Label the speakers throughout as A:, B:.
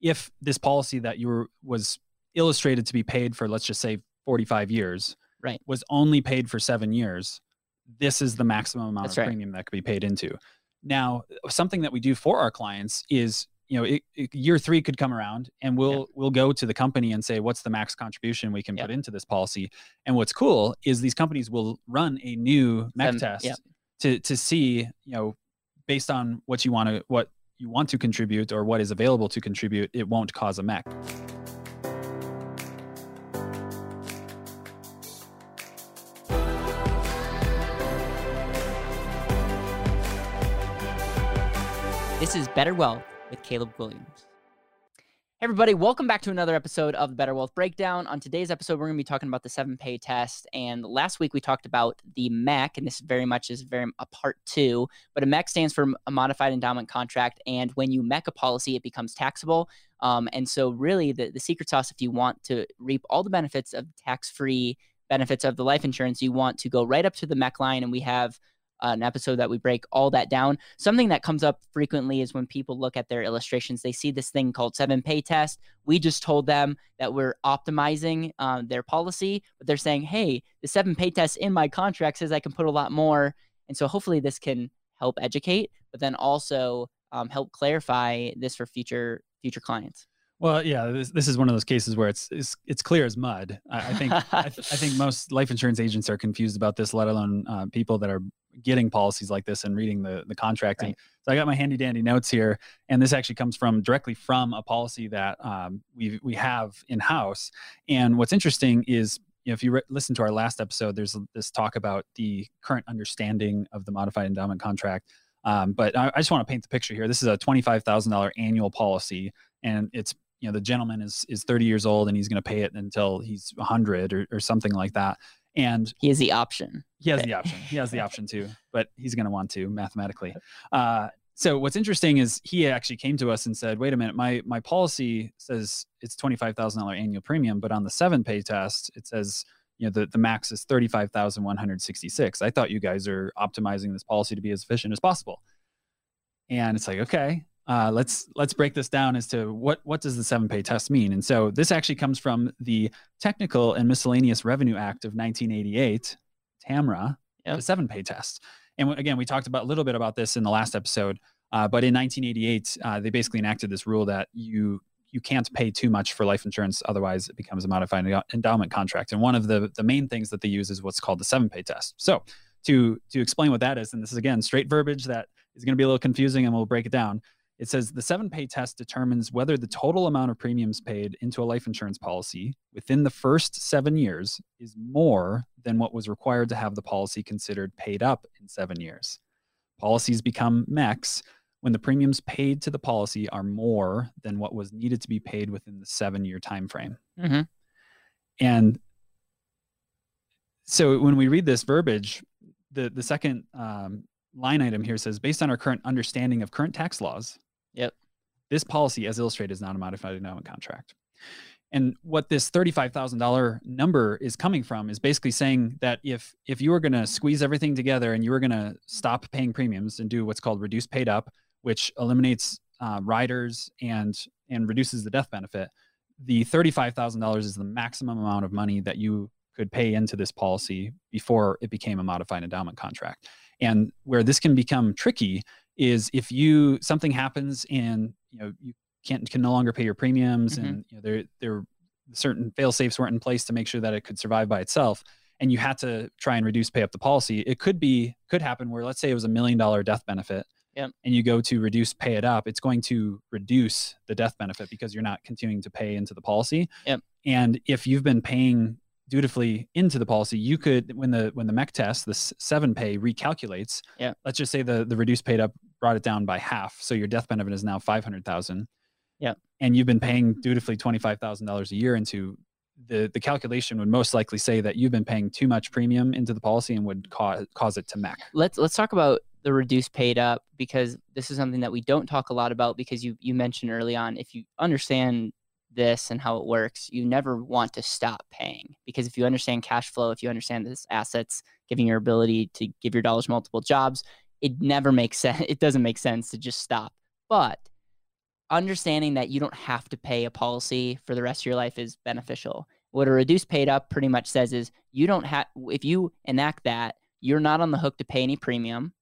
A: if this policy that you were was illustrated to be paid for, let's just say 45 years,
B: Right.
A: was only paid for seven years, this is the maximum amount
B: That's
A: of
B: right.
A: premium that could be paid into. Now, something that we do for our clients is, you know, it, it- year three could come around, and we'll we'll go to the company and say, what's the max contribution we can
B: Yeah.
A: put into this policy? And what's cool is these companies will run a new MEC
B: Seven-
A: test
B: yeah.
A: to to see, you know, based on what you want to what you want to contribute or what is available to contribute, it won't cause a MEC.
B: This is Better Wealth with Caleb Williams. Hey everybody, welcome back to another episode of the Better Wealth Breakdown. On today's episode, we're going to be talking about the seven pay test. And last week we talked about the MEC, and this very much is very a part two. But a MEC stands for a modified endowment contract, and when you MEC a policy, it becomes taxable. Um, and so, really, the, the secret sauce, if you want to reap all the benefits of tax-free benefits of the life insurance, you want to go right up to the MEC line, and we have uh, an episode that we break all that down. Something that comes up frequently is when people look at their illustrations, they see this thing called seven pay test. We just told them that we're optimizing uh, their policy, but they're saying, hey, the seven pay test in my contract says I can put a lot more. And so hopefully this can help educate, but then also um, help clarify this for future future clients.
A: Well, yeah, this, this is one of those cases where it's it's, it's clear as mud. I, I think I, th- I think most life insurance agents are confused about this, let alone uh, people that are getting policies like this and reading the the contract. And so I got my handy dandy notes here, and this actually comes from directly from a policy that um, we we have in house. And what's interesting is. You know, if you re- listen to our last episode, there's this talk about the current understanding of the modified endowment contract. Um, but I, I just want to paint the picture here. This is a twenty-five thousand dollar annual policy, and it's you know the gentleman is is 30 years old and he's going to pay it until he's 100 or, or something like that and
B: He has the option.
A: he has the option. He has the option too but he's going to want to mathematically. Uh, so what's interesting is he actually came to us and said wait a minute my my policy says it's $25000 annual premium but on the seven pay test it says you know the, the max is 35166 i thought you guys are optimizing this policy to be as efficient as possible. And it's like okay uh, let's let's break this down as to what what does the seven pay test mean? And so this actually comes from the technical and miscellaneous revenue act of 1988 tamra
B: Yep.
A: the seven pay test. And again we talked about a little bit about this in the last episode uh, but in 1988 uh, they basically enacted this rule that you you can't pay too much for life insurance otherwise it becomes a modified endowment contract. And one of the the main things that they use is what's called the seven pay test. So to to explain what that is and this is again straight verbiage that is going to be a little confusing and we'll break it down it says the seven pay test determines whether the total amount of premiums paid into a life insurance policy within the first seven years is more than what was required to have the policy considered paid up in seven years. Policies become MECs when the premiums paid to the policy are more than what was needed to be paid within the seven year time frame.
B: hmm
A: And so when we read this verbiage, the, the second um, line item here says based on our current understanding of current tax laws,
B: Yep.
A: this policy as illustrated is not a modified endowment contract. And what this $35,000 number is coming from is basically saying that if if you were going to squeeze everything together and you were going to stop paying premiums and do what's called reduced paid up, which eliminates uh, riders and and reduces the death benefit, the $35,000 is the maximum amount of money that you could pay into this policy before it became a modified endowment contract. And where this can become tricky is if you something happens and you know you can't can no longer pay your premiums
B: Mhm.
A: and you know there there certain fail safes weren't in place to make sure that it could survive by itself and you had to try and reduce pay up the policy it could be could happen where let's say it was a million dollar death benefit
B: Yep.
A: and you go to reduce pay it up it's going to reduce the death benefit because you're not continuing to pay into the policy
B: Yep.
A: and if you've been paying dutifully into the policy you could when the when the mec test the seven pay recalculates let's just say the the reduced paid up brought it down by half. So your death benefit is now 500000
B: Yep.
A: and you've been paying dutifully $25000 a year into the the calculation would most likely say that you've been paying too much premium into the policy and would cause cause it to MEC.
B: Let's let's talk about the reduced paid up because this is something that we don't talk a lot about because you you mentioned early on if you understand this and how it works you never want to stop paying because if you understand cash flow if you understand this assets giving your ability to give your dollars multiple jobs it never makes sense it doesn't make sense to just stop but understanding that you don't have to pay a policy for the rest of your life is beneficial. What a reduced paid up pretty much says is you don't have if you enact that, you're not on the hook to pay any premium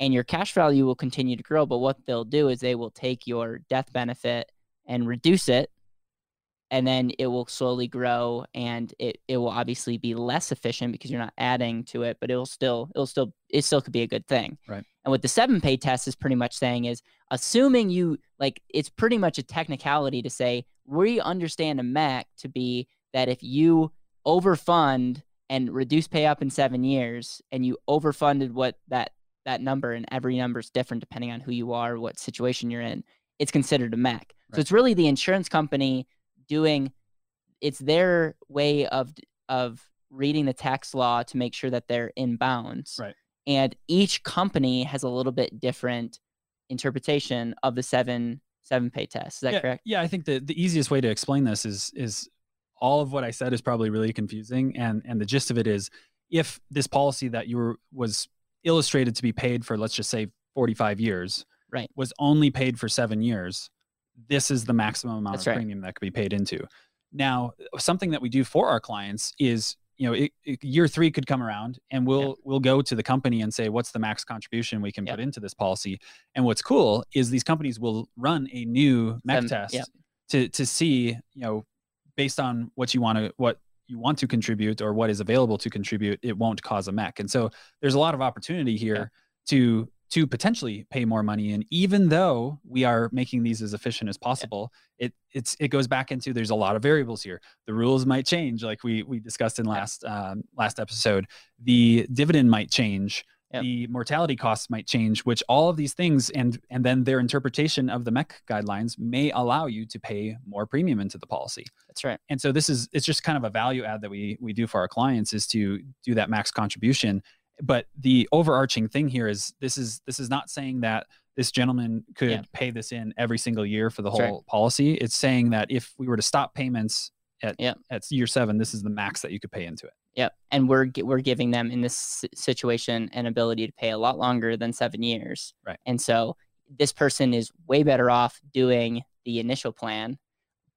B: and your cash value will continue to grow, but what they'll do is they will take your death benefit and reduce it and then it will slowly grow and it, it will obviously be less efficient because you're not adding to it but it'll still it'll still it still could be a good thing.
A: Right.
B: And what the seven pay test is pretty much saying is assuming you like it's pretty much a technicality to say we understand a MEC to be that if you overfund and reduce pay up in seven years and you overfunded what that that number and every number is different depending on who you are what situation you're in it's considered a MEC. Right. so it's really the insurance company doing it's their way of of reading the tax law to make sure that they're in bounds.
A: Right.
B: And each company has a little bit different interpretation of the seven seven pay test. Is that
A: yeah,
B: correct?
A: Yeah, I think the, the easiest way to explain this is is all of what I said is probably really confusing. And and the gist of it is if this policy that you were was illustrated to be paid for, let's just say 45 years,
B: right,
A: was only paid for seven years, this is the maximum amount
B: That's
A: of
B: right.
A: premium that could be paid into. Now, something that we do for our clients is, you know, it, it, year three could come around, and we'll
B: Yep.
A: we'll go to the company and say, what's the max contribution we can
B: Yep.
A: put into this policy? And what's cool is these companies will run a new MEC
B: Seven-
A: test
B: yep.
A: to to see, you know, based on what you want to what you want to contribute or what is available to contribute, it won't cause a MEC. And so there's a lot of opportunity here to to potentially pay more money and even though we are making these as efficient as possible it it's it goes back into there's a lot of variables here. The rules might change like we we discussed in last um, last episode. The dividend might change.
B: Yep.
A: the mortality costs might change which all of these things and and then their interpretation of the mec guidelines may allow you to pay more premium into the policy.
B: That's right.
A: and so this is it's just kind of a value add that we we do for our clients is to do that max contribution but the overarching thing here is this is this is not saying that this gentleman could
B: Yeah.
A: pay this in every single year for the
B: That's
A: whole
B: right.
A: policy it's saying that if we were to stop payments at
B: Yeah.
A: at year 7 this is the max that you could pay into it
B: Yep. And we're we're giving them in this situation an ability to pay a lot longer than seven years.
A: Right.
B: And so this person is way better off doing the initial plan.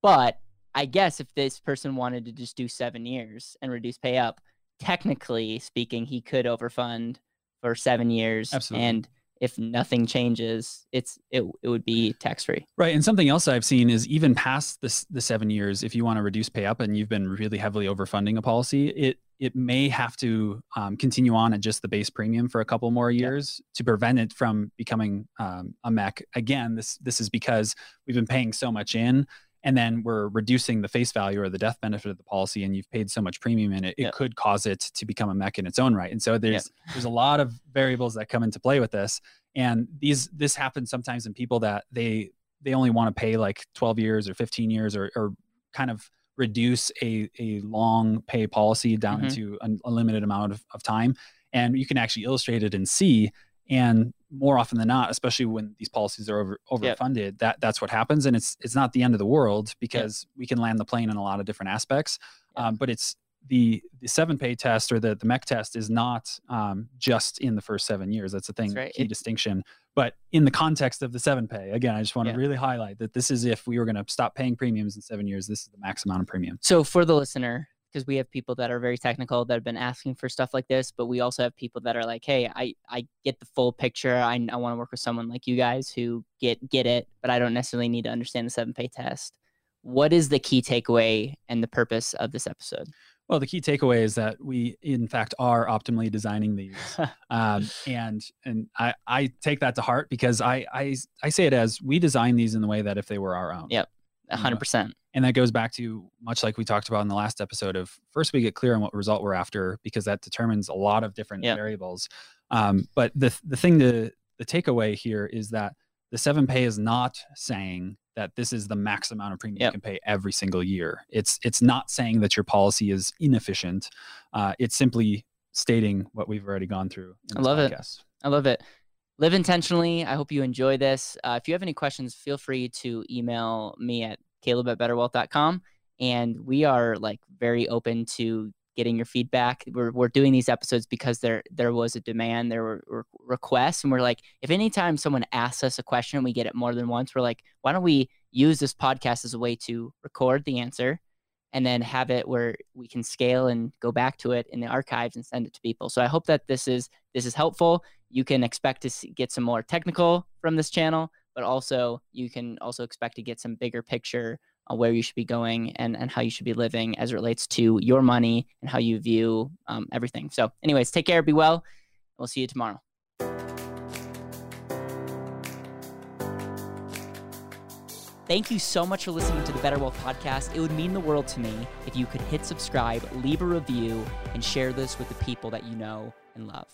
B: But I guess if this person wanted to just do seven years and reduce pay up, technically speaking, he could overfund for seven years.
A: Absolutely.
B: And if nothing changes, it's it, it would be tax free.
A: Right, and something else I've seen is even past this the seven years, if you want to reduce pay up and you've been really heavily overfunding a policy, it it may have to um, continue on at just the base premium for a couple more years to prevent it from becoming um, a MEC. Again, this this is because we've been paying so much in, and then we're reducing the face value or the death benefit of the policy, and you've paid so much premium in it, it
B: Yeah.
A: could cause it to become a MEC in its own right. And so there's there's a lot of variables that come into play with this and these this happens sometimes in people that they they only want to pay like 12 years or 15 years or, or kind of reduce a, a long pay policy down
B: Mhm.
A: into an, a limited amount of, of time and you can actually illustrate it and see and more often than not especially when these policies are over
B: Yep.
A: overfunded that that's what happens and it's it's not the end of the world because we can land the plane in a lot of different aspects
B: Yep.
A: um, but it's the the seven pay test or the the MEC test is not um, just in the first seven years. That's the thing,
B: right.
A: key
B: It-
A: distinction. But in the context of the seven pay, again, I just want to
B: Yeah.
A: really highlight that this is if we were going to stop paying premiums in seven years, this is the max amount of premium.
B: So for the listener, because we have people that are very technical that have been asking for stuff like this, but we also have people that are like, "Hey, I I get the full picture. I I want to work with someone like you guys who get get it, but I don't necessarily need to understand the seven pay test." What is the key takeaway and the purpose of this episode?
A: Well, the key takeaway is that we, in fact, are optimally designing these, um, and and I, I take that to heart because I, I I say it as we design these in the way that if they were our own.
B: Yep. A hundred percent.
A: and that goes back to much like we talked about in the last episode of first we get clear on what result we're after because that determines a lot of different
B: Yep.
A: variables um, but the the thing to the takeaway here is that the seven pay is not saying that this is the max amount of premium
B: Yep.
A: you can pay every single year it's it's not saying that your policy is inefficient uh, it's simply stating what we've already gone through in
B: I love it.
A: podcast.
B: I love it. Live intentionally. I hope you enjoy this. Uh, if you have any questions, feel free to email me at caleb at betterwealth.com. And we are like very open to getting your feedback. We're, we're doing these episodes because there there was a demand, there were, were requests, and we're like, if anytime someone asks us a question, we get it more than once. We're like, why don't we use this podcast as a way to record the answer and then have it where we can scale and go back to it in the archives and send it to people. So I hope that this is this is helpful. You can expect to see, get some more technical from this channel, but also you can also expect to get some bigger picture on where you should be going and, and how you should be living as it relates to your money and how you view um, everything. So, anyways, take care, be well. We'll see you tomorrow. Thank you so much for listening to the Better Wealth Podcast. It would mean the world to me if you could hit subscribe, leave a review, and share this with the people that you know and love.